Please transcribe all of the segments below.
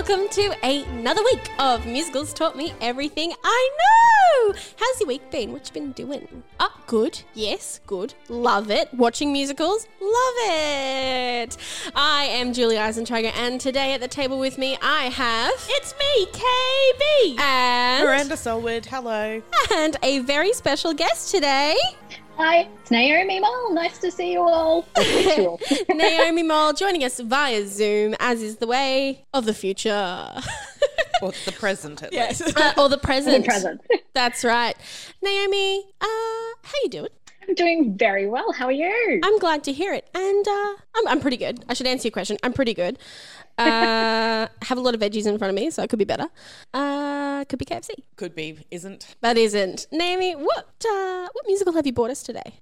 Welcome to another week of Musicals Taught Me Everything I Know! How's your week been? What you been doing? Oh, good. Yes, good. Love it. Watching musicals? Love it! I am Julie Eisentrager, and today at the table with me I have... It's me, KB! And... Miranda Selwood, hello. And a very special guest today... Hi, it's Naomi Mull. Nice to see you all. Naomi Moll joining us via Zoom, as is the way of the future. Or the present at least. Uh, or the present. The present. That's right. Naomi, uh, how are you doing? I'm doing very well. How are you? I'm glad to hear it. And uh, I'm, I'm pretty good. I should answer your question. I'm pretty good. Uh, have a lot of veggies in front of me, so it could be better. Uh, could be KFC. Could be, isn't. That isn't. Naomi, what, uh, what musical have you brought us today?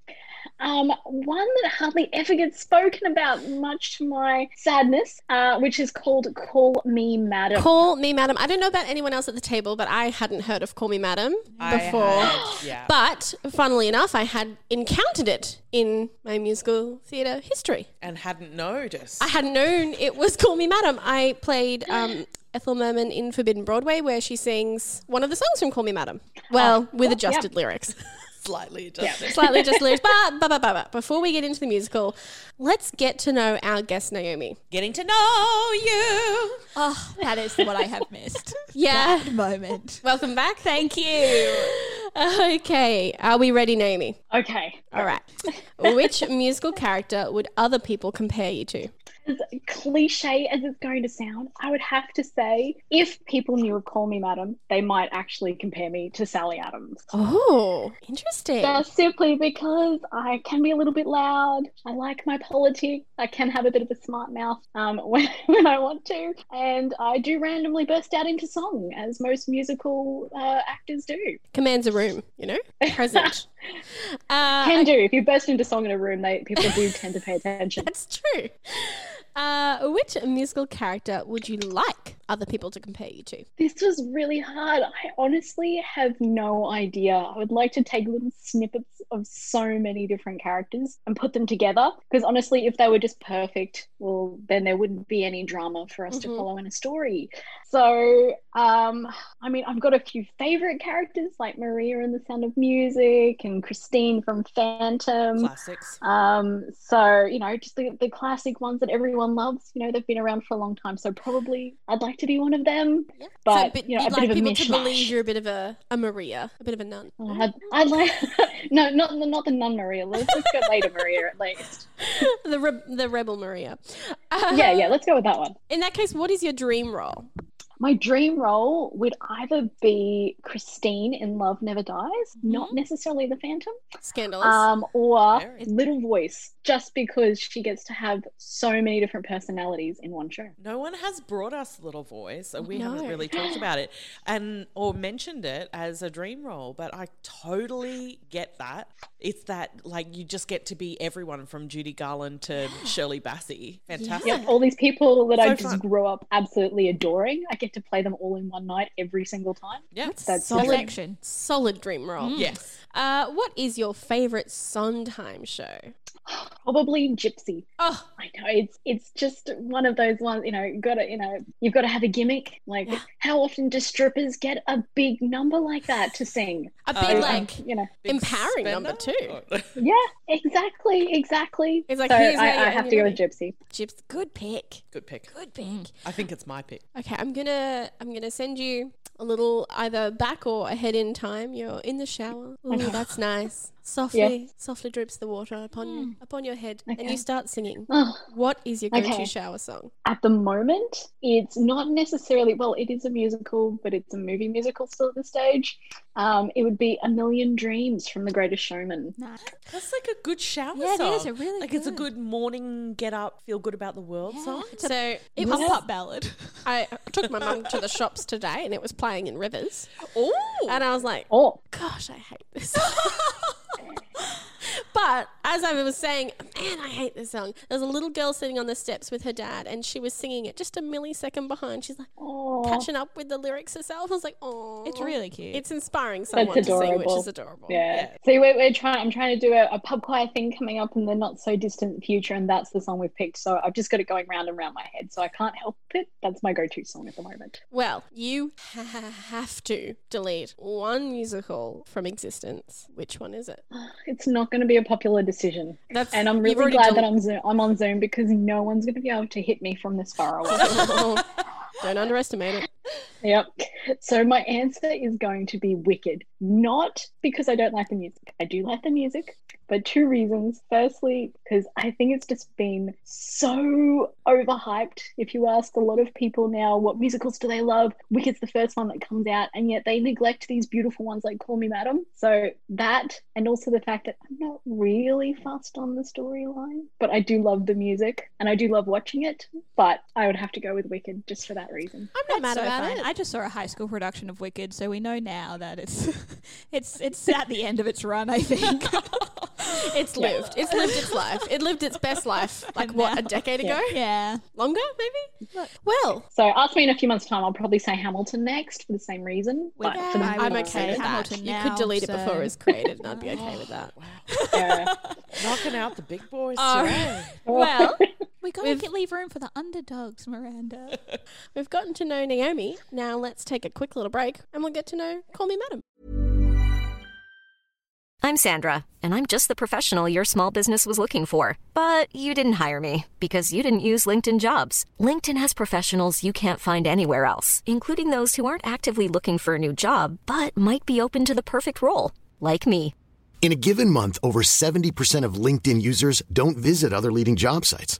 Um, one that hardly ever gets spoken about, much to my sadness, uh, which is called "Call Me Madam." Call Me Madam. I don't know about anyone else at the table, but I hadn't heard of Call Me Madam I before. had, yeah. But funnily enough, I had encountered it in my musical theatre history. and hadn't noticed. I hadn't known it was Call Me Madam. I played um, Ethel Merman in Forbidden Broadway, where she sings one of the songs from Call Me Madam. Well, with adjusted lyrics. Slightly adjusted. Slightly just lyrics. But, but, but, but, but before we get into the musical, let's get to know our guest, Naomi. Getting to know you. Oh, that is what I have missed. Yeah. Moment. Welcome back. Thank you. Okay. Are we ready, Naomi? Okay, All right. Which musical character would other people compare you to? As cliche as it's going to sound, I would have to say, if people knew of "Call Me Madam," they might actually compare me to Sally Adams. Oh, interesting. Just simply because I can be a little bit loud. I like my politics. I can have a bit of a smart mouth um, when, when I want to. And I do randomly burst out into song, as most musical uh, actors do. Commands a room, you know? Present. uh, Can do. If you burst into song in a room, they people do tend to pay attention. That's true. Uh, which musical character would you like other people to compare you to? This was really hard. I honestly have no idea. I would like to take little snippets of so many different characters and put them together. Because honestly, if they were just perfect, well, then there wouldn't be any drama for us to Mhm. follow in a story. So, um, I mean, I've got a few favorite characters like Maria in The Sound of Music and Christine from Phantom. Classics. Um, so you know, just the, the classic ones that everyone loves. You know, they've been around for a long time. So probably I'd like to be one of them. But so, you know, a you'd bit like of a people to believe you're a bit of a, a Maria, a bit of a nun. I'd, I'd like no, not not the nun Maria. Let's, let's go later Maria at least. the re- the rebel Maria. Uh, Yeah, yeah. Let's go with that one. In that case, what is your dream role? My dream role would either be Christine in Love Never Dies, not necessarily the Phantom, Scandalous. um, or Little Voice, just because she gets to have so many different personalities in one show. No one has brought us Little Voice, and we No. haven't really talked about it and or mentioned it as a dream role. But I totally get that. It's that like you just get to be everyone from Judy Garland to Shirley Bassey. Fantastic. Yep, all these people that I just fun. grew up absolutely adoring. I get to play them all in one night every single time. Yeah. That's solid, Perfection. solid dream role. Yes. Uh, what is your favorite Sondheim show? Probably Gypsy. Oh, I know it's it's just one of those ones. You know, you got to you know you've got to have a gimmick. Like Yeah. how often do strippers get a big number like that to sing? a big Uh, like You know, Big Empowering number spender? two. yeah, exactly, exactly. It's like, so here's I, I have to go with Gypsy. Chips. Good pick. Good pick. Good pick. I think it's my pick. Okay, I'm gonna I'm gonna send you a little either back or ahead in time. You're in the shower. Ooh, that's nice. Softly, softly drips the water upon hmm. upon your head, and you start singing. Oh, What is your go-to Okay. shower song? at the moment, it's not necessarily well. It is a musical, but it's a movie musical still at this stage. Um, it would be A Million Dreams from The Greatest Showman. Nice. That's like a good shower Yeah, it song. is, it really like it's a good. good morning, get up, feel good about the world song. So it Pump was. up ballad. I took my mum to the shops today, and it was playing in Rivers, Oh, and I was like, Oh, "Gosh, I hate this." But as I was saying, man, I hate this song. There's a little girl sitting on the steps with her dad, and she was singing it just a millisecond behind. She's like oh. catching up with the lyrics herself. I was like, oh, It's really cute. It's inspiring someone to sing, which is adorable. Yeah. See, we're, we're trying. I'm trying to do a, a pub choir thing coming up in the not so distant future, and that's the song we've picked. So I've just got it going round and round my head. So I can't help it. That's my go-to song at the moment. Well, you ha- have to delete one musical from existence. Which one is it? It's not going to be a popular decision, That's and I'm really glad that I'm Zoom, I'm on Zoom because no one's going to be able to hit me from this far away. Don't underestimate it. Yep. So my answer is going to be Wicked. Not because I don't like the music. I do like the music, but two reasons. Firstly, because I think it's just been so overhyped. If you ask a lot of people now what musicals do they love, Wicked's the first one that comes out, and yet they neglect these beautiful ones like Call Me Madam. So that, and also the fact that I'm not really fussed on the storyline, but I do love the music and I do love watching it. But I would have to go with Wicked just for that reason. I'm not mad so about fun. it. I just saw a high school production of Wicked, so we know now that it's it's it's at the end of its run. I think. It's lived. It's lived its life. It lived its best life. Like what, a decade ago? yeah. Longer, maybe? Well, So ask me in a few months' time. I'll probably say Hamilton next for the same reason. But for the I I'm okay say with that. Hamilton you could delete it before so- it was created, and I'd be okay with that. yeah. knocking out the big boys All today. Well, We gotta We've- get, leave room for the underdogs, Miranda. we've gotten to know Naomi. Now let's take a quick little break, and we'll get to know Call Me Madam. I'm Sandra, and I'm just the professional your small business was looking for. But you didn't hire me because you didn't use LinkedIn jobs. LinkedIn has professionals you can't find anywhere else, including those who aren't actively looking for a new job but might be open to the perfect role, like me. In a given month, over 70% of LinkedIn users don't visit other leading job sites.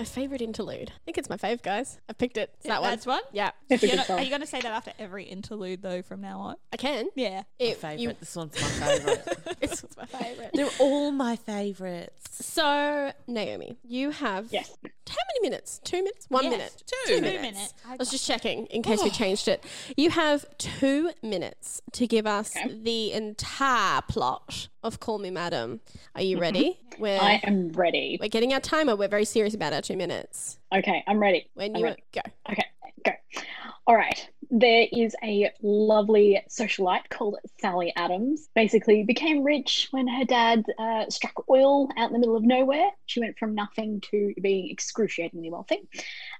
My favorite interlude. I think it's my fave, guys. I picked it. It's that one. That's one. Yeah, It's a You're good not- song. are you gonna say that after every interlude though from now on? I can. Yeah. It, Favorite. you, This one's my favorite. it's my favorite. They're all my favorites. So, Naomi, you have Yes. how many minutes? Two minutes? One Yes, minute? two. Two minutes. minutes. I was just checking in case we oh. changed it. You have two minutes to give us the entire plot of Call Me Madam. Are you mm-hmm. ready? We're, I am ready. we're getting our timer. We're very serious about our two minutes. Okay, I'm ready. When I'm you ready. go. Okay, go. All right. There is a lovely socialite called Sally Adams. Basically, became rich when her dad uh, struck oil out in the middle of nowhere. She went from nothing to being excruciatingly wealthy.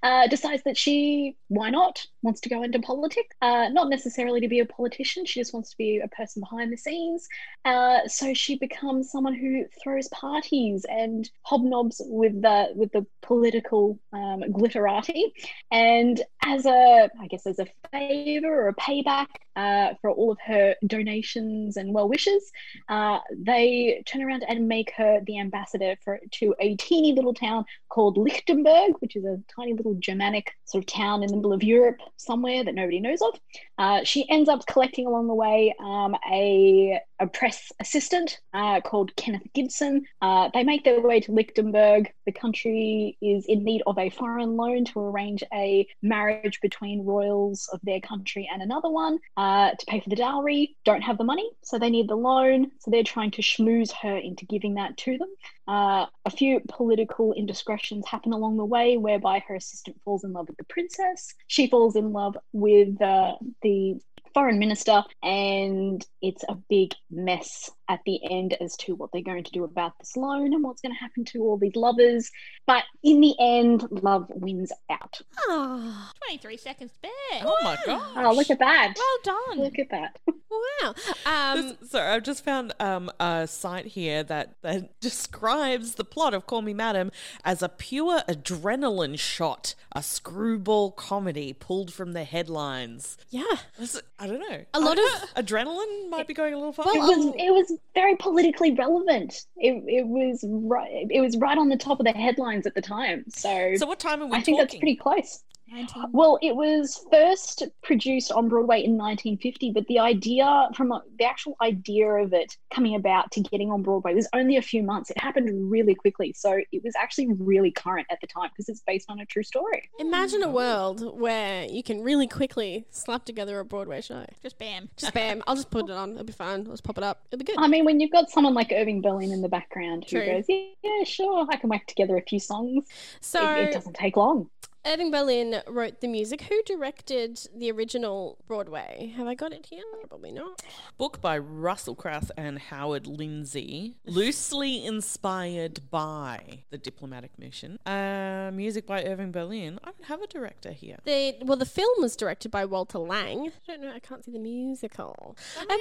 Uh, decides that she, why not, wants to go into politics. Uh, not necessarily to be a politician. She just wants to be a person behind the scenes. Uh, so she becomes someone who throws parties and hobnobs with the with the political um, glitterati. And as a, I guess, as a favor or a payback uh, for all of her donations and well wishes, uh, they turn around and make her the ambassador for to a teeny little town called Lichtenburg, which is a tiny little Germanic sort of town in the middle of Europe somewhere that nobody knows of. Uh, she ends up collecting along the way um, a, a press assistant uh, called Kenneth Gibson. Uh, they make their way to Lichtenburg. The country is in need of a foreign loan to arrange a marriage between royals of their country and another one uh, to pay for the dowry. Don't have the money, so they need the loan. So they're trying to schmooze her into giving that to them. Uh, a few political indiscretions happen along the way, whereby her assistant falls in love with the princess. She falls in love with uh, the foreign minister, and it's a big mess at the end as to what they're going to do about this loan and what's going to happen to all these lovers. But in the end, love wins out. Ah, 23 seconds back. Oh my god. Oh, look at that! Well done. Look at that. Wow. Um, Sorry, I've just found um, a site here that, that describes the plot of Call Me Madam as a pure adrenaline shot, a screwball comedy pulled from the headlines. yeah. This- I don't know. A lot I- adrenaline might be going a little far. It was it was very politically relevant. It it was right it was right on the top of the headlines at the time. So, so, what time are we I think talking? that's pretty close. 19. Well, it was first produced on Broadway in 1950, but the idea from uh, the actual idea of it coming about to getting on Broadway was only a few months. It happened really quickly, so it was actually really current at the time because it's based on a true story. Imagine a world where you can really quickly slap together a Broadway show. Just bam. Just bam. I'll just put it on. It'll be fine. Let's pop it up. It'll be good. I mean, when you've got someone like Irving Berlin in the background who goes, "Yeah, yeah, sure, I can whack together a few songs," So it, it doesn't take long. Irving Berlin wrote the music. Who directed the original Broadway? Have I got it here? Probably not. book by Russel Crouse and Howard Lindsay, loosely inspired by The Diplomatic Mission. Uh, music by Irving Berlin. I don't have a director here. The well, the film was directed by Walter Lang. I don't know. I can't see the musical. A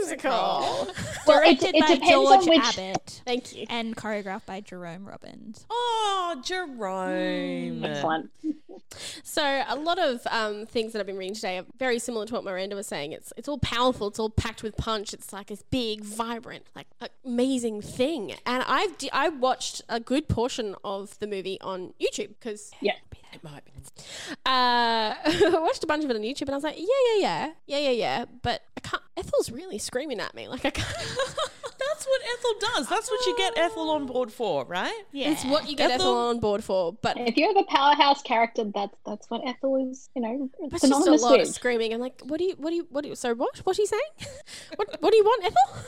musical. Well, it, Directed it by depends George on which. Abbott Thank you. and choreographed by Jerome Robbins. Oh, Jerome. Excellent. So a lot of um, things that I've been reading today are very similar to what Miranda was saying. It's it's all powerful. It's all packed with punch. It's like this big, vibrant, like amazing thing. And d- I watched a good portion of the movie on YouTube because Yeah. It might be. uh, I watched a bunch of it on YouTube and I was like, yeah, yeah, yeah, yeah, yeah, yeah. But I can't. Ethel's really screaming at me. Like I can't. That's what Ethel does. That's what you get Ethel on board for, right? Yeah. It's what you get Ethel, Ethel- on board for. But If you have a powerhouse character, that's that's what Ethel is. You know, It's just a synonymous lot of screaming. I'm like, what do you, what do you, what do you, so what? What are you saying? what, what do you want, Ethel?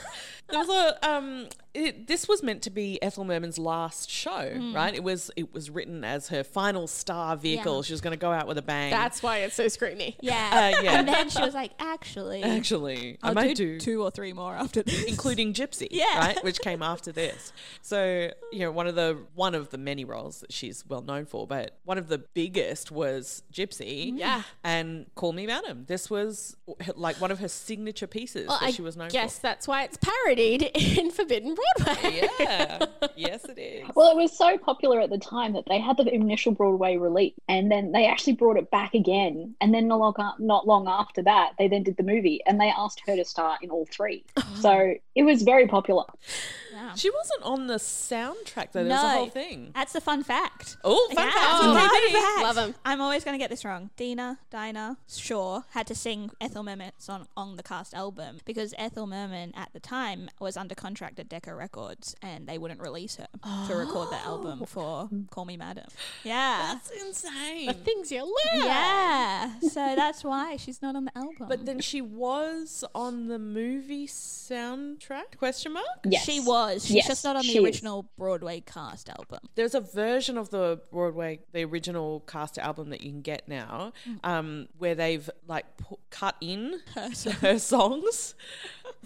There was a um. It, this was meant to be Ethel Merman's last show, right? It was. It was written as her final star vehicle. Yeah. She was going to go out with a bang. That's why it's so screamy. Yeah. Uh, yeah. And then she was like, actually, actually. I I'll might do do two or three more after this. including Gypsy, Yeah. right, which came after this. So you know, one of the one of the many roles that she's well known for, but one of the biggest was Gypsy, Yeah. and Call Me Madam. This was like one of her signature pieces Well, that I she was known guess for. that's why it's parodied in Forbidden Broadway. Yeah, yes, it is. Well, it was so popular at the time that they had the initial Broadway release, and then they actually brought it back again. And then not long, not long after that, they then did the movie, and they asked her to star in all three. so it was very popular. Wow. She wasn't on the soundtrack though. There's a whole thing. That's the fun fact. Oh, fun Yeah, fact fun on Oh, TV. fact. Love 'em. I'm always going to get this wrong. Dina, Dinah, Shore had to sing Ethel Merman's song on the cast album because Ethel Merman at the time was under contract at Decca Records and they wouldn't release her to record the album oh. for Call Me Madam. Yeah. That's insane. The things you learn. Yeah. So that's why she's not on the album. But then she was on the movie soundtrack? Question mark. Yes, she was. She's Yes, just not on the she is. original Broadway cast album. There's a version of the Broadway, the original cast album that you can get now, Mm. um, where they've like pu- cut in her songs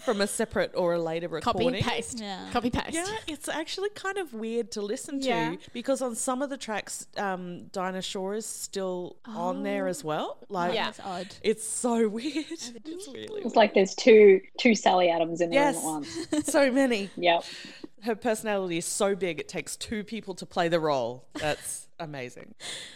from a separate or a later Copy recording. and paste. Yeah. Copy paste. Yeah, it's actually kind of weird to listen to Yeah. because on some of the tracks, um, Dinah Shore is still on there as well. Like, Yeah. That's odd. it's so weird. It's really It's like there's two two Sally Adams in there Yes. at once. so many. Yep. Her personality is so big; it takes two people to play the role. That's amazing.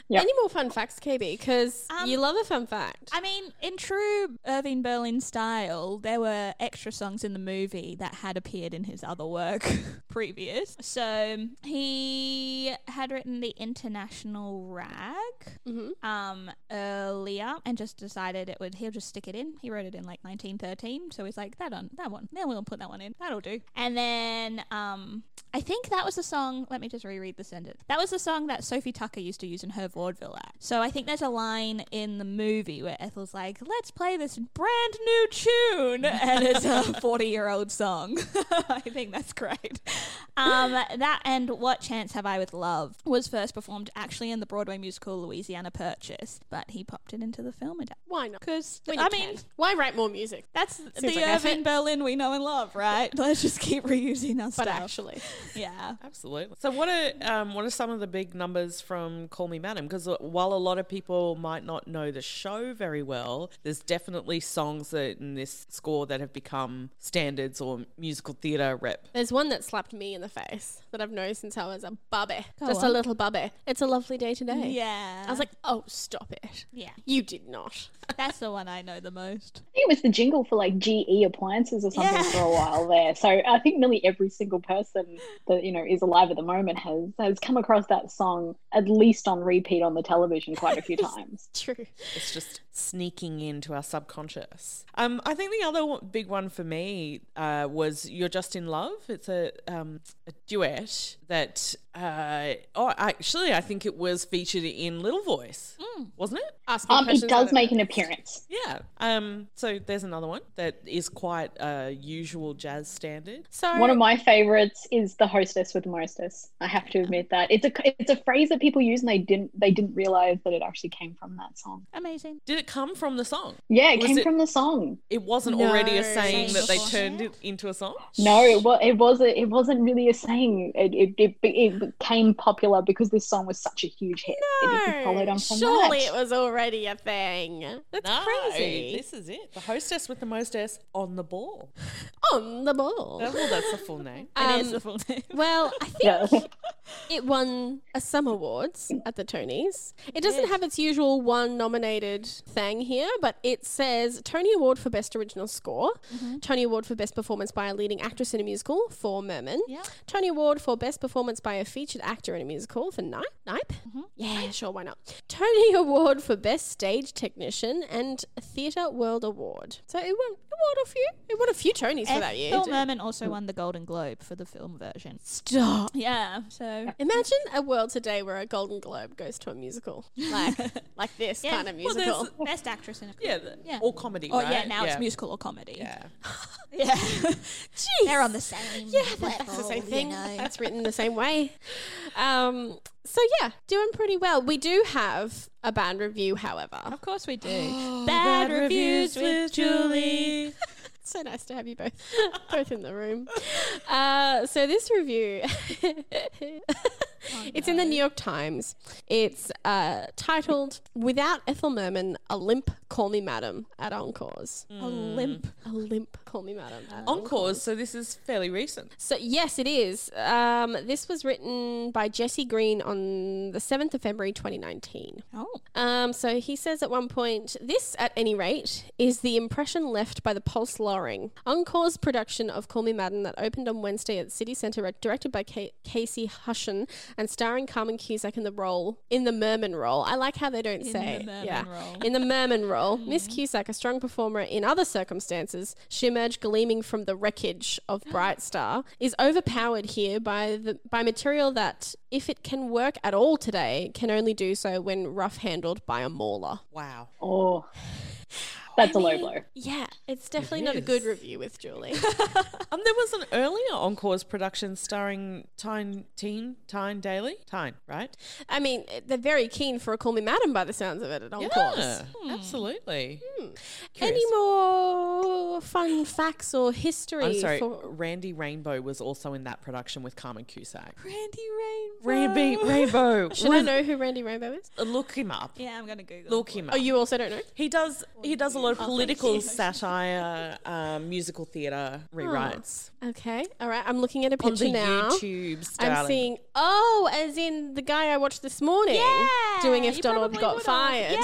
Yep. Any more fun facts, KB? Because Um, you love a fun fact. I mean, in true Irving Berlin style, there were extra songs in the movie that had appeared in his other work previous. So he had written the International Rag um, earlier and just decided it would. He'll just stick it in. He wrote it in like 1913, so he's like that on that one. Then we'll put that one in. That'll do. And then um, I think that was the song. Let me just reread the sentence. That was the song that Sophie Tucker used to use in her vaudeville act. So I think there's a line in the movie where Ethel's like, "Let's play this brand new tune," and it's a 40 year old song. I think that's great. Um, that and "What Chance Have I with Love" was first performed actually in the Broadway musical Louisiana Purchase, but he popped it into the film adapt. Why not? Because When I can. mean, why write more music? that's Seems the like Irving. Berlin we know and love, right? Let's just keep reusing our But stuff. actually, yeah. Absolutely. So, what are um, what are some of the big numbers from Call Me Madam because uh, while a lot of people might not know the show very well, there's definitely songs that in this score that have become standards or musical theatre rep. There's one that slapped me in the face that I've known since I was a bubby. Go Just a little bubby. It's a lovely day today. Yeah. I was like, oh, stop it. yeah, You did not. that's the one I know the most. I think it was the jingle for like GE appliances or something Yeah. for a while there. So I think nearly every single person that you know is alive at the moment has has come across that song at least on repeat on the television quite a few times. True. It's just sneaking into our subconscious. Um, I think the other one, big one for me uh, was "You're Just in Love." It's a, um, a duet that. Uh, oh, actually, I think it was featured in Little Voice, wasn't it? Ask Um, it does make it. an appearance. Yeah. Um. So there's another one that is quite a usual jazz standard. So One of my favorites is the hostess with the mostess. I have to admit that it's a it's a phrase that people use and they didn't they didn't realize that it actually came from that song. Amazing. Did it come from the song? Yeah, it Was came it- from the song. It wasn't No. already a saying Saying that they turned it into a song. No, it was it wasn't it wasn't really a saying. It it, it, it became popular because this song was such a huge hit. It, it followed on from surely that. it was already a thing. That's No, crazy. this is it. The hostess with the mostess on the ball. On the ball. That- well, that's the full name. It is Um, the full name. Well, I think Yeah. it won a some awards at the Tonys. It doesn't have its usual one nominated thing here, but it says Tony Award for Best Original Score, mm-hmm. Tony Award for Best Performance by a Leading Actress in a Musical for Merman, Yeah. Tony Award for Best Performance by a Featured Actor in a Musical for Nype. Nype? Mm-hmm. Yeah, sure, why not? Tony Award for Best Stage Technician and Theatre World Award. So it won, it won a few. It won a few Tonys for that year. Phil Merman also won the Golden Globe for the film version. Stop. Yeah, so Imagine a world today where a Golden Globe goes to a musical, like like this Yeah. kind of Well, musical. there's- best actress in a Yeah, the, Yeah. or comedy. Oh right? yeah, now yeah. it's musical or comedy. Yeah. yeah. Jeez. They're on the same. yeah, that- that's the same thing. That's written the same way. Um, so yeah, doing pretty well. We do have a band review, however. Of course we do. Oh, Bad, reviews with Julie. So nice to have you both both in the room. Uh, so this review, it's in the New York Times. It's uh, titled "Without Ethel Merman, a limp call me madam at Encores." A limp. A limp call me madam. At Encores, so this is fairly recent. So yes, it is. Um, this was written by Jesse Green on the seventh of February, twenty nineteen. Oh. Um, so he says at one point, this, at any rate, is the impression left by the Pulse Loring. Encore's production of Call Me Madam that opened on Wednesday at City Centre, directed by Ca- Casey Hushion and starring Carmen Cusack in the role, in the Merman role. I like how they don't In say, Merman yeah, role. in the Merman role. Miss mm-hmm. Cusack, a strong performer in other circumstances, she emerged gleaming from the wreckage of Bright Star, is overpowered here by the by material that, if it can work at all today, can only do so when rough handled by a mauler. Wow. Oh, that's a low blow. Yeah, it's definitely not a good review with Julie. Um, there was an earlier Encores production starring Tyne Teen Tyne Daly. Tyne, right? I mean, they're very keen for a Call Me Madam by the sounds of it at Encores. Yeah, absolutely. Any more fun facts or history? I'm sorry. For- Randy Rainbow was also in that production with Carmen Cusack. Randy Rainbow. Randy Rainbow. Should I know who Randy Rainbow is? Look him up. Yeah, I'm gonna Google. Look him up. Oh, you also don't know? He does. He does a lot of political satire, um, musical theatre rewrites Okay, all right. I'm looking at a on picture the now. YouTube. I'm darling. seeing. Oh, as in the guy I watched this morning Yeah, doing If you Donald probably Got would've. Fired. Yeah.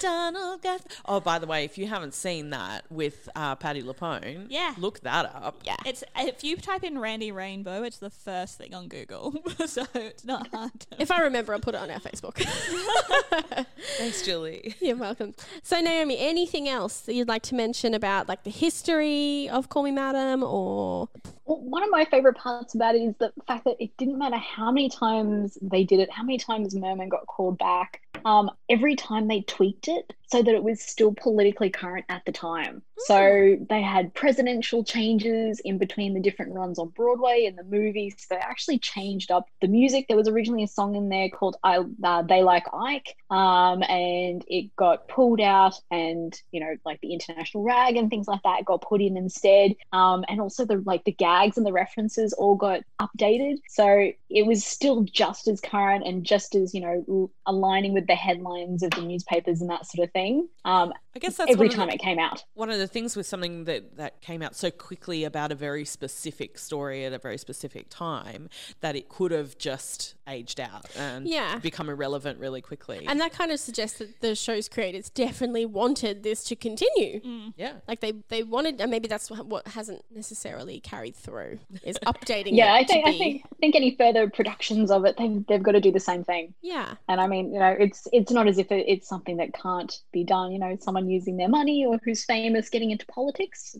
Donald got. Oh, by the way, if you haven't seen that with uh, Patti LuPone, Yeah. look that up. Yeah. It's if you type in Randy Rainbow, it's the first thing on Google, so it's not hard. To If I remember, I'll put it on our Facebook. Thanks, Julie. You're welcome. So, Naomi, anything else that you'd like to mention about like the history of Call Me Madam or Well, one of my favorite parts about it is the fact that it didn't matter how many times they did it, how many times Merman got called back. Um, every time they tweaked it so that it was still politically current at the time. So they had presidential changes in between the different runs on Broadway and the movies. So they actually changed up the music. There was originally a song in there called "I uh, They Like Ike," um, and it got pulled out, and you know, like the international rag and things like that got put in instead. Um, and also the like the gags and the references all got updated. So it was still just as current and just as you know aligning with the headlines of the newspapers and that sort of thing. Um, I guess that's every time the- it came out. One of the things with something that, that came out so quickly about a very specific story at a very specific time that it could have just aged out and Yeah. become irrelevant really quickly. And that kind of suggests that the show's creators definitely wanted this to continue. yeah. Like they, they wanted, and maybe that's what, what hasn't necessarily carried through is updating. Yeah, it I think I be- think I think any further productions of it, they've, they've got to do the same thing. Yeah, And I mean, you know, it's it's not as if it's something that can't be done. You know, someone using their money or who's famous getting into politics.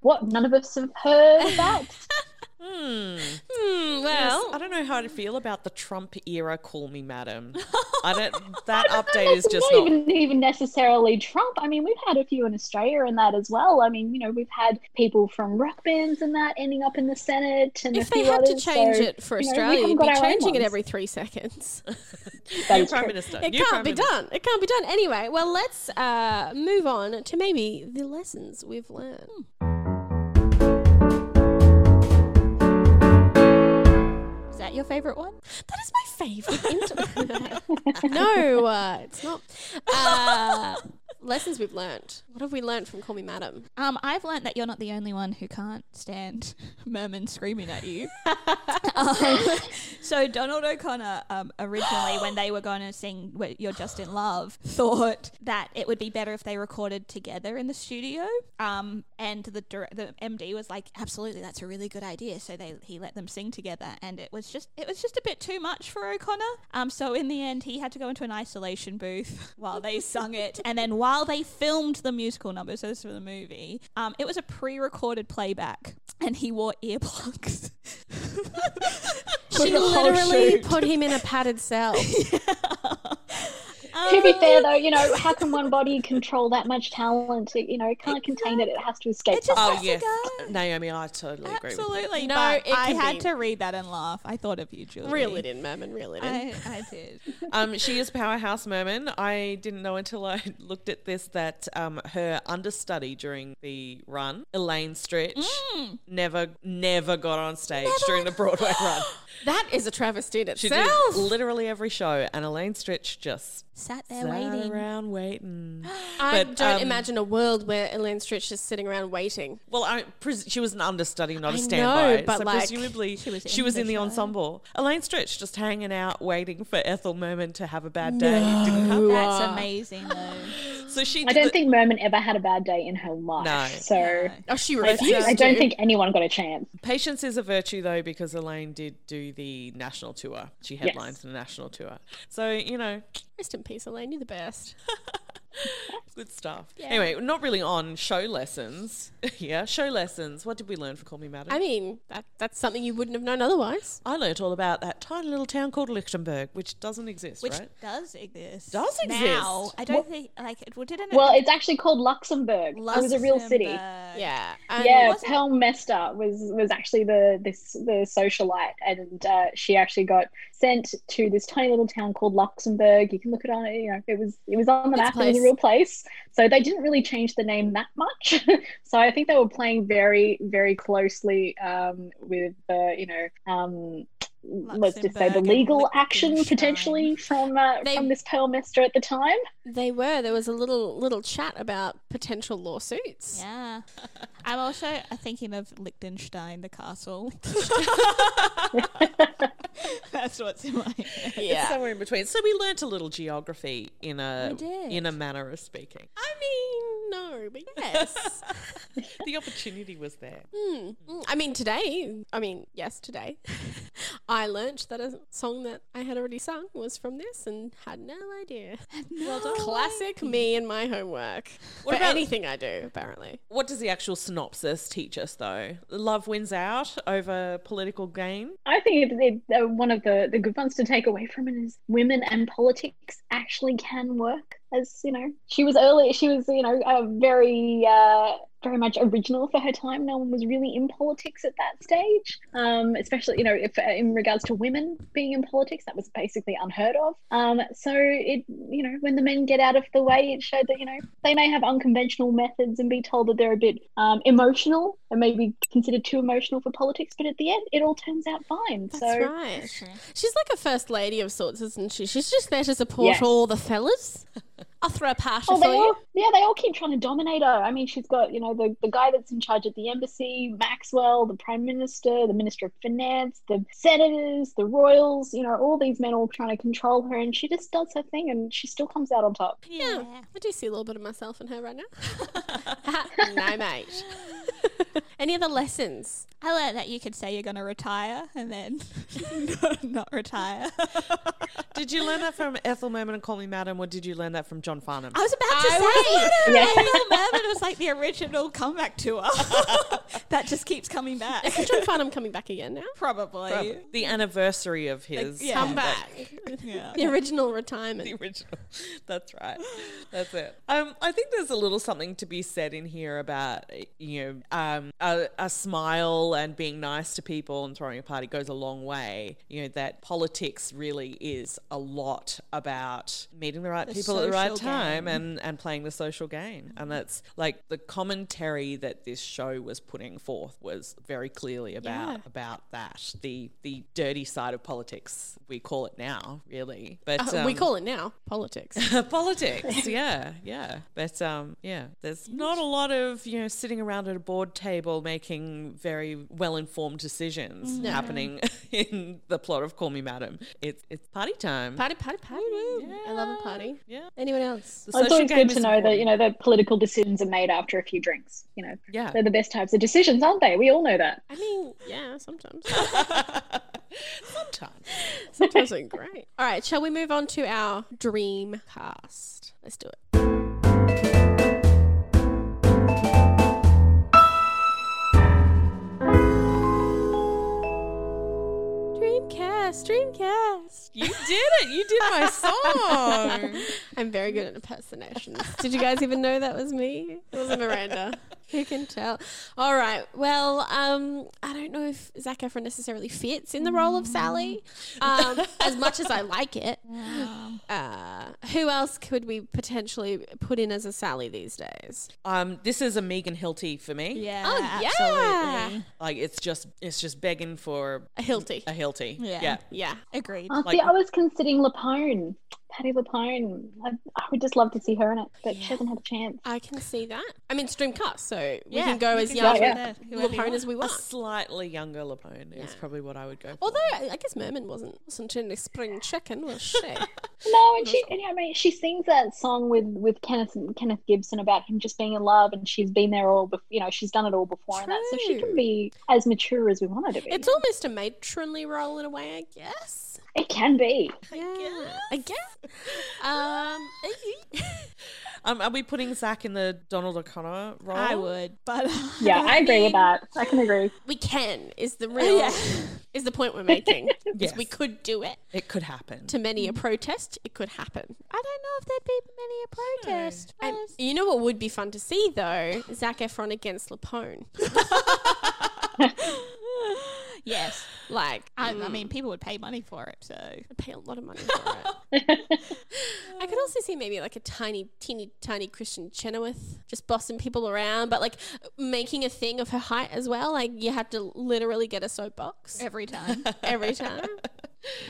What? None of us have heard of that. Hmm. Hmm, Yes, well, I don't know how to feel about the Trump era "Call Me Madam." I don't. That update is just not not. even even necessarily Trump. I mean, we've had a few in Australia and that as well. I mean, you know, we've had people from rock bands and that ending up in the Senate and if they had to change so, it for you know, Australia, you'd be changing it every three seconds. New Prime true. Minister. It new can't Prime be Minister. done. It can't be done. Anyway, well, let's uh, move on to maybe the lessons we've learned. Is that your favorite one? That is my favourite. No, uh, it's not. Uh, lessons we've learned. What have we learned from Call Me Madam? Um, I've learnt that you're not the only one who can't stand Merman screaming at you. um, so Donald O'Connor, um, originally when they were going to sing "You're Just in Love," thought that it would be better if they recorded together in the studio. Um, and the dir- the MD was like, "Absolutely, that's a really good idea." So they he let them sing together, and it was just it was just a bit too much for O'Connor. Um, so in the end, he had to go into an isolation booth while they sung it, and then while they filmed the musical number, so this is for the movie, um, it was a pre-recorded playback, and he wore earplugs. She literally put him in a padded cell. to be fair, though, you know, how can one body control that much talent? It, you know, it can't contain it. It has to escape. It just Oh has to yes, go. Naomi, I totally agree with you. Absolutely. No, it I had be- to read that and laugh. I thought of you, Julie. Reel it in, Merman. Reel it in. I, I did. Um, she is powerhouse merman. I didn't know until I looked at this that um, her understudy during the run, Elaine Stritch, Mm. never, never got on stage during the Broadway run. that is a travesty in She did literally every show, and Elaine Stritch just Sat there sat waiting. around waiting. I But, don't um, imagine a world where Elaine Stritch is sitting around waiting. Well, I pres- she was an understudy, not a I standby. know, but, so like, presumably she was she in was the in the show. ensemble. Elaine Stritch just hanging out, waiting for Ethel Merman to have a bad day. Didn't. That's amazing, though. So she. I don't the- think Merman ever had a bad day in her life. No. So Oh, she I, refused. I don't think anyone got a chance. Patience is a virtue, though, because Elaine did do the national tour. She headlined the national tour. So, you know, Rest in peace, Elaine. You're the best. good stuff. Anyway, not really on show lessons. yeah, show lessons. What did we learn for Call Me Madam? I mean, that that's something you wouldn't have known otherwise. I learnt all about that tiny little town called Lichtenburg, which doesn't exist, Which right? does exist. Does exist. Now, exist? I don't think, like, it well, didn't Well, it's actually called Luxembourg. It was a real city. Yeah. And yeah, wasn't- Perle Mesta was was actually the this the socialite, and uh, she actually got sent to this tiny little town called Luxembourg. You can look it on it. You know, it was it was on the map. It was a real place. So they didn't really change the name that much. so I think they were playing very very closely um, with uh, you know. Um, Let's just say the legal action potentially from uh, They- from this Perle Mesta at the time. They were. There was a little little chat about potential lawsuits. Yeah. I'm also uh, thinking of Liechtenstein, the castle. That's what's in my head. It's somewhere in between. So we learnt a little geography in a in a manner of speaking. I mean, no, but yes. the opportunity was there. Mm, mm. I mean, today, I mean, yes, today, I learnt that a song that I had already sung was from this and had no idea. Well done. Classic me and my homework. What For about- anything I do, apparently. What does the actual synopsis teach us, though? Love wins out over political gain. I think it, it, uh, one of the, the good ones to take away from it is women and politics actually can work. As you know, she was early. She was you know a very uh, very much original for her time. No one was really in politics at that stage, um, especially you know if uh, in regards to women being in politics, that was basically unheard of. Um, so it you know when the men get out of the way, it showed that you know they may have unconventional methods and be told that they're a bit um, emotional and maybe considered too emotional for politics, but at the end, it all turns out fine. That's so right. She's like a first lady of sorts, isn't she? She's just there to support Yes. all the fellas. I'll throw a party Oh, for they you. all, yeah, they all keep trying to dominate her. I mean, she's got, you know, the, the guy that's in charge at the embassy, Maxwell, the prime minister, the minister of finance, the senators, the royals, you know, all these men all trying to control her, and she just does her thing, and she still comes out on top. Yeah, I do see a little bit of myself in her right now. no, mate. Any other lessons? I learned that you could say you're going to retire and then not retire. Did you learn that from Ethel Merman and Call Me Madam, or did you learn that from John Farnham? I was about to I say, Yeah. Ethel Merman was like the original comeback tour that just keeps coming back. Is John Farnham coming back again now? Probably. the anniversary of his yeah. Come back. Yeah. The original retirement. the original. That's right. That's it. Um, I think there's a little something to be said in here about you know um, a, a smile and being nice to people and throwing a party goes a long way. You know that politics really is a lot about meeting the right The people at the right time game. and and playing the social game. And that's like the commentary that this show was putting forth was very clearly about Yeah. about that the the dirty side of politics we call it now really but Uh, we um, call it now politics. politics yeah yeah but um yeah there's not a lot of you know sitting around at a board table making very well informed decisions mm-hmm. happening in the plot of call me madam it's it's party time Party, party, party. I love a party. yeah Anyone else? the Well, it's always game good to is know that, you know, the political decisions are made after a few drinks. You know, Yeah. they're the best types of decisions, aren't they? We all know that. I mean, yeah, sometimes. sometimes Sometimes they're great. All right, shall we move on to our dream cast? Let's do it. Dreamcast, Dreamcast. you did it you did my song I'm very good at impersonations. Did you guys even know that was me? It was Miranda. Who can tell? All right. Well, um, I don't know if Zac Efron necessarily fits in the role of Sally, um, as much as I like it. Uh, who else could we potentially put in as a Sally these days? um this is a megan hilty for me Yeah. Oh, yeah. absolutely. like it's just it's just begging for A Hilty. a hilty Yeah. yeah Yeah. Agreed. Oh, Like- see, I was considering LuPone, Patti LuPone. I, I would just love to see her in it, but she hasn't had a chance. I can see that. I mean, Streamcast, so we Yeah, can go you as can young go yeah, there, whoever you LuPone as we want. a slightly younger LuPone is probably what I would go for. Although I I guess Merman wasn't wasn't in the spring chicken, was she? No, and she, and, I mean, she sings that song with with Kenneth Kenneth Gibson about him just being in love, and she's been there all, bef- you know, she's done it all before, and that, so she can be as mature as we want her to be. It's almost a matronly role in a way, I guess. it can be. Yeah, I guess. Um, Um, are we putting Zac in the Donald O'Connor role? I would, but Yeah, I agree with that. I can agree. we can is the real Yeah. is the point we're making. Yes. we could do it. It could happen. To many a protest, it could happen. I don't know if there'd be many a protest. And you know what would be fun to see though? Zac Efron against LuPone. yes, Like, I, I mm. mean, people would pay money for it. So I'd pay a lot of money for it. I could also see maybe like a tiny, teeny, tiny Kristin Chenoweth just bossing people around, but like making a thing of her height as well. Like you have to literally get a soapbox every time. every time.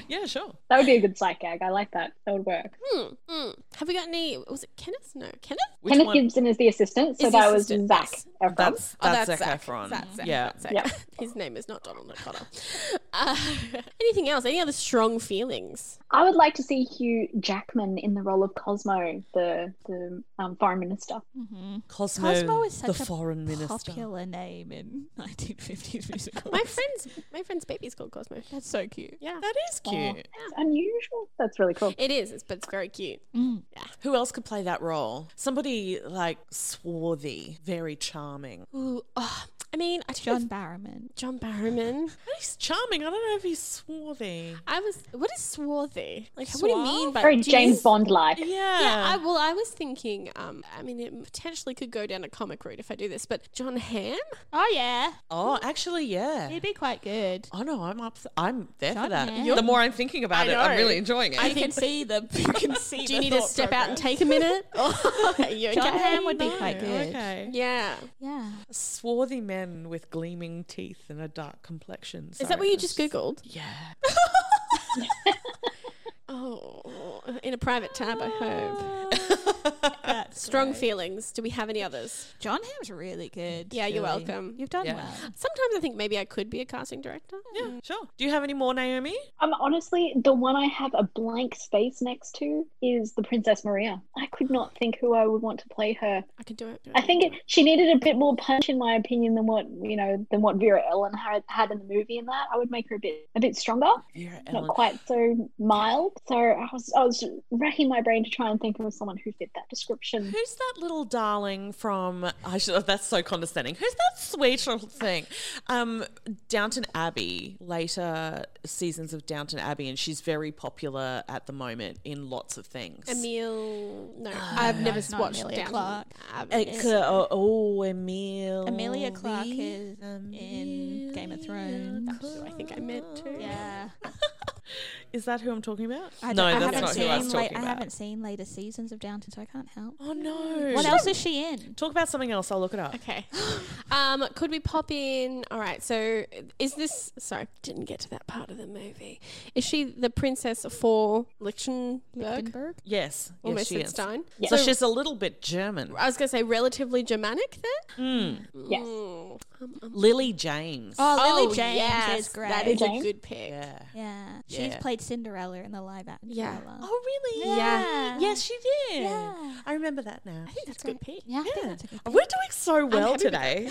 Yeah, sure. That would be a good sight gag. I like that. That would work. Hmm, hmm. Have we got any? Was it Kenneth? No, Kenneth. Which Kenneth one? Gibson is the assistant, so Is that was assistant, Zac yes. Efron. That's Oh, that's, Zac Zac. Efron. That's Zac. yeah. That's Zac. Yep. His name is not Donald O'Connor. Uh, anything else? Any other strong feelings? I would like to see Hugh Jackman in the role of Cosmo, the the um, foreign minister. Cosmo, Cosmo is the such a foreign minister. popular name in 1950s musicals. My friend's my friend's baby's called Cosmo. That's so cute. Yeah, That is cute. That's unusual. That's really cool. it is, it's- but it's very cute. Who else could play that role? Somebody like swarthy, very charming. Ooh, oh, I mean, I John John Barrowman. John Barrowman. He's charming. I don't know if he's swarthy. I was. What is swarthy? Like, what do you mean by Very do you- James Bond like. Yeah. Yeah, I, well, I was thinking. Um, I mean, it potentially could go down a comic route if I do this, but Jon Hamm. Oh yeah, oh, actually, yeah. he'd be quite good. Oh no, I'm up. I'm there Jon for that. Hamm. The more I'm thinking about I it, I'm know. really enjoying it. I can see the. You can see. Do you the need to thought step out and progress. take a minute? Or oh, are you Jon okay? Hamm would be No, quite good. Okay. Yeah. Yeah. Swarthy men with gleaming teeth and a dark complexion. Is that what you just Sorry, googled? Yeah. Oh, in a private tab, I hope. That's Strong great. feelings. Do we have any others? Jon Hamm's really good. Yeah, you're Julie. welcome. You've done Yeah. well. Sometimes I think maybe I could be a casting director. Yeah, sure. Do you have any more, Naomi? Um, honestly, the one I have a blank space next to is the Princess Maria. I could not think who I would want to play her. I could do it. I think it, she needed a bit more punch, in my opinion, than what you know than what Vera Ellen had, had in the movie. In that, I would make her a bit a bit stronger, Vera not Ellen. quite so mild. So I was I was racking my brain to try and think of someone who fit that description. Who's that little darling from? I should. That's so condescending. Who's that sweet little thing? Um, Downton Abbey. Later seasons of Downton Abbey, and she's very popular at the moment in lots of things. Emil. No, I've never it's watched Emilia Downton Clarke. Abbey. Ex- oh, oh, Emil. Emilia Clarke is in Game of Thrones. That's who I think I meant to. Yeah. Is that who I'm talking about? I no, don't- I that's haven't who I was la- talking I about. haven't seen later seasons of Downton, so I can't help. Oh no. What else is she in? Talk about something else. I'll look it up. Okay. Um, could we pop in? All right. So, is this? Sorry, didn't get to that part of the movie. Is she the princess for Lichtenburg? Lichtenburg? Yes. Almost yes, said she is. Stein. So she's a little bit German. I was going to say relatively Germanic then. Yes. Mm. Um, um, Lily James. Oh, Lily oh, James yes, is great. That is a good pick. Yeah. yeah. She's Yeah. played Cinderella in the live action. Yeah. Cinderella. Oh really? Yeah. Yes, she did. Yeah. I remember that now. I think that's a good pick. Yeah, I think Yeah. that's a good We're doing so well today.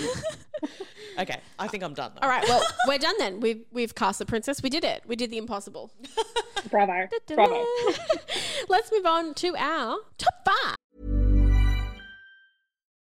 okay, I think I'm done. Though. All right. Well, we're done then. We've we've cast the princess. We did it. We did the impossible. Bravo, bravo. Let's move on to our top five.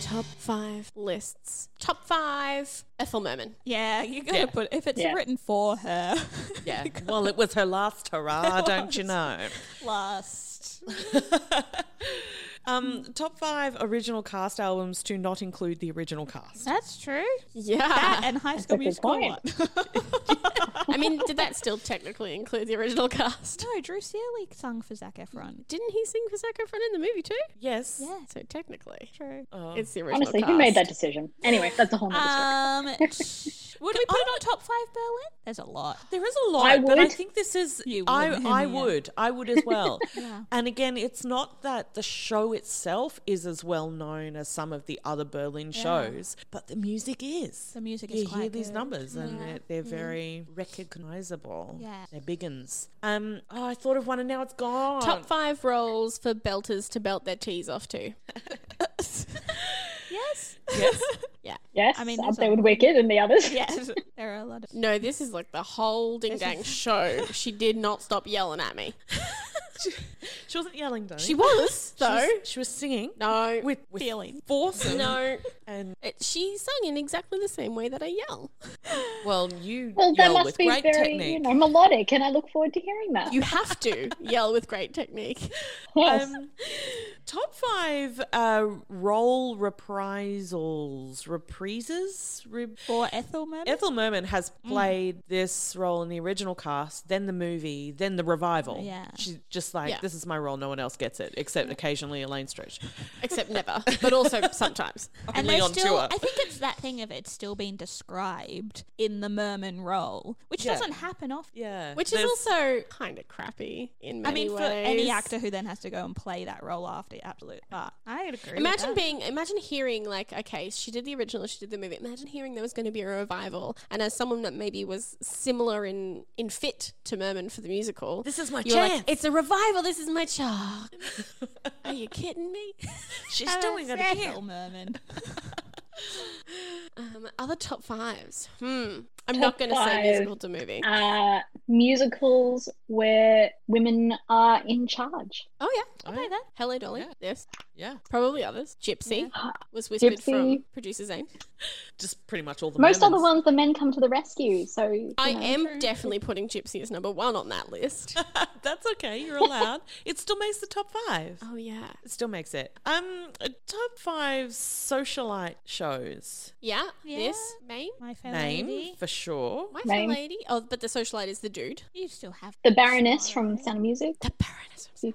Top five lists. Top five Ethel Merman. Yeah, you gotta Yeah. put if it's Yeah. written for her. Yeah. Well, it was her last hurrah, don't you know? Last. Um, top five original cast albums to not include the original cast. That's true. Yeah. That and High School a good Musical point. one. I mean, did that still technically include the original cast? no, Drew Seeley sung for Zac Efron. Didn't he sing for Zac Efron in the movie too? Yes. Yeah. So technically, True. Oh. it's the original Honestly, cast. who made that decision? Anyway, that's a whole nother story. Um, would we put it on top five Berlin? There's a lot. There is a lot, I but I think this is. You I would, I yeah. would. I would as well. Yeah. And again, it's not that the show itself is as well known as some of the other Berlin shows, but the music is. The music is. you is hear quite these numbers, and Yeah. they're, they're very recognizable. Yeah. they're biggins. Um, oh, I thought of one, and now it's gone. Top five roles for belters to belt their tees off to. Yes. Yes. Yeah. Yes, I mean, up there's there a- with Wicked and the others. Yes. There are a lot of. No, this is like the whole ding dang show. She did not stop yelling at me. she wasn't yelling, Danny. She was, She though. was, she was singing No. with, with Feeling. force. and- No. and It, she sung in exactly the same way that I yell. well, you Well, that yell must with be great very, technique. you know, melodic, and I look forward to hearing that. You have to yell with great technique. yes. Um, top five uh, role reprisals, reprises. Re- For Ethel Merman? Ethel Merman has mm. played this role in the original cast, then the movie, then the revival. Yeah. she just like Yeah. this is my role. No one else gets it except occasionally Elaine Stritch. Except never, but also sometimes. And they're still, tour. I think it's that thing of it still being described in the merman role, which Yeah. doesn't happen often. Yeah, Which There's- is also kind of crappy in many I mean, ways. for any actor who then has to go and play that role after, absolute. But I agree. Imagine being, imagine hearing like, okay, she did the original, she did the movie. Imagine hearing there was going to be a revival, and as someone that maybe was similar in in fit to Merman for the musical, This is my you're like, chance. it's a revival. This is my chance. Are you kidding me? she's doing it Fair again. merman. Um, other top fives. Hmm. I'm Top not going to say five. musical to movie. Uh, musicals where women are in charge. oh yeah, Oh, okay yeah. then. Hello Dolly. Yeah. Yes, Yeah, probably others. Gypsy was whispered from Gypsy. producer Zane. just pretty much all the Most other Mermans. ones, the men come to the rescue. So I know. am definitely putting Gypsy as number one on that list. That's okay. You're allowed. it still makes the top five. oh yeah. It still makes it. Um, top five socialite shows. Yeah, Yeah. this Maine. My fair Name for sure. My fair lady. Oh, but the socialite is the dude. You still have The Baroness from Sound of Music. The Baroness. I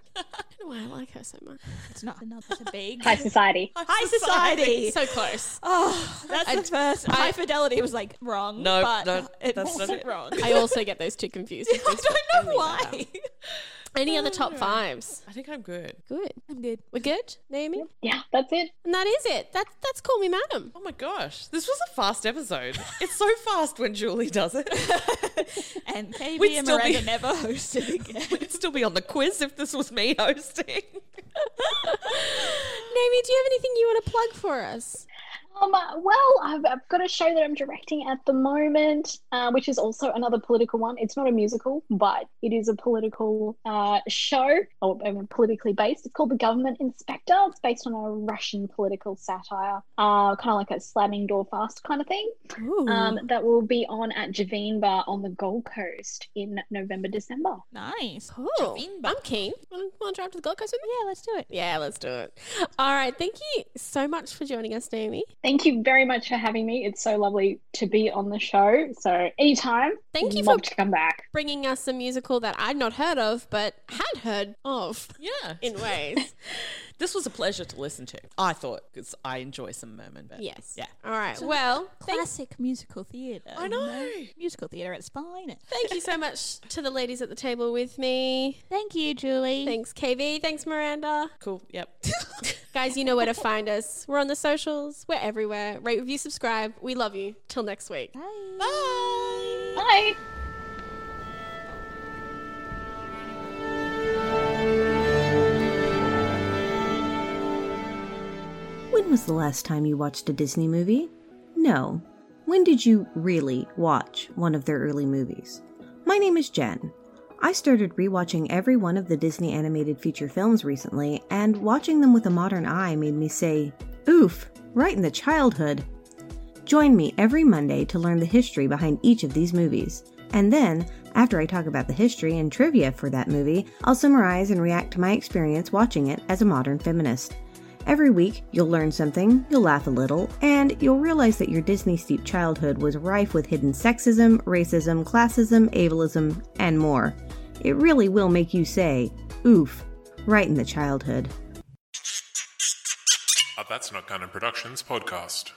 don't know why I like her so much. It's not another. It's a big. High Society. High society. So close. Oh, that's the first. high fidelity was like wrong. No, but no, it that's not wasn't it. why. I also get those two confused. I don't know why. Any other top ah. fives? I think I'm good. Good. I'm good. We're good, Naomi? Yeah, that's it. And that is it. That, that's Call Me Madam. Oh my gosh, this was a fast episode. it's so fast when Julie does it. And KB We'd and still Miranda be- never hosted again. We'd still be on the quiz if this was me hosting. Naomi, do you have anything you want to plug for us? Um, uh, well, I've, I've got a show that I'm directing at the moment, uh, which is also another political one. It's not a musical, but it is a political uh, show, or um, politically based. It's called The Government Inspector. It's based on a Russian political satire, uh, kind of like a slamming door fast kind of thing. Um, that will be on at Javine Bar on the Gold Coast in November, December. Nice. Cool. Javine Bar. I'm keen. Want to drive to the Gold Coast with me? Yeah, let's do it. Yeah, let's do it. All right. Thank you so much for joining us, Naomi. Thank you very much for having me. It's so lovely to be on the show. So anytime, Thank you love for- to come back. Bringing us a musical that I'd not heard of, but had heard of Yeah. in ways. This was a pleasure to listen to. I thought because I enjoy some Merman. But yes. Yeah. All right. Well, thank, Classic musical theatre. I you know. Musical theatre its fine. thank you so much to the ladies at the table with me. Thank you, Julie. Thanks, KV. Thanks, Miranda. Cool. Yep. Guys, you know where to find us. We're on the socials. We're everywhere. Rate, review, subscribe. We love you. Till next week. Bye. Bye. Bye. When was the last time you watched a Disney movie? No. When did you really watch one of their early movies? My name is Jen. I started rewatching every one of the Disney animated feature films recently, and watching them with a modern eye made me say, Oof, right in the childhood. Join me every Monday to learn the history behind each of these movies. And then, after I talk about the history and trivia for that movie, I'll summarize and react to my experience watching it as a modern feminist. Every week, you'll learn something, you'll laugh a little, and you'll realize that your Disney steeped childhood was rife with hidden sexism, racism, classism, ableism, and more. It really will make you say, oof, right in the childhood. A That's Not Canon Productions podcast.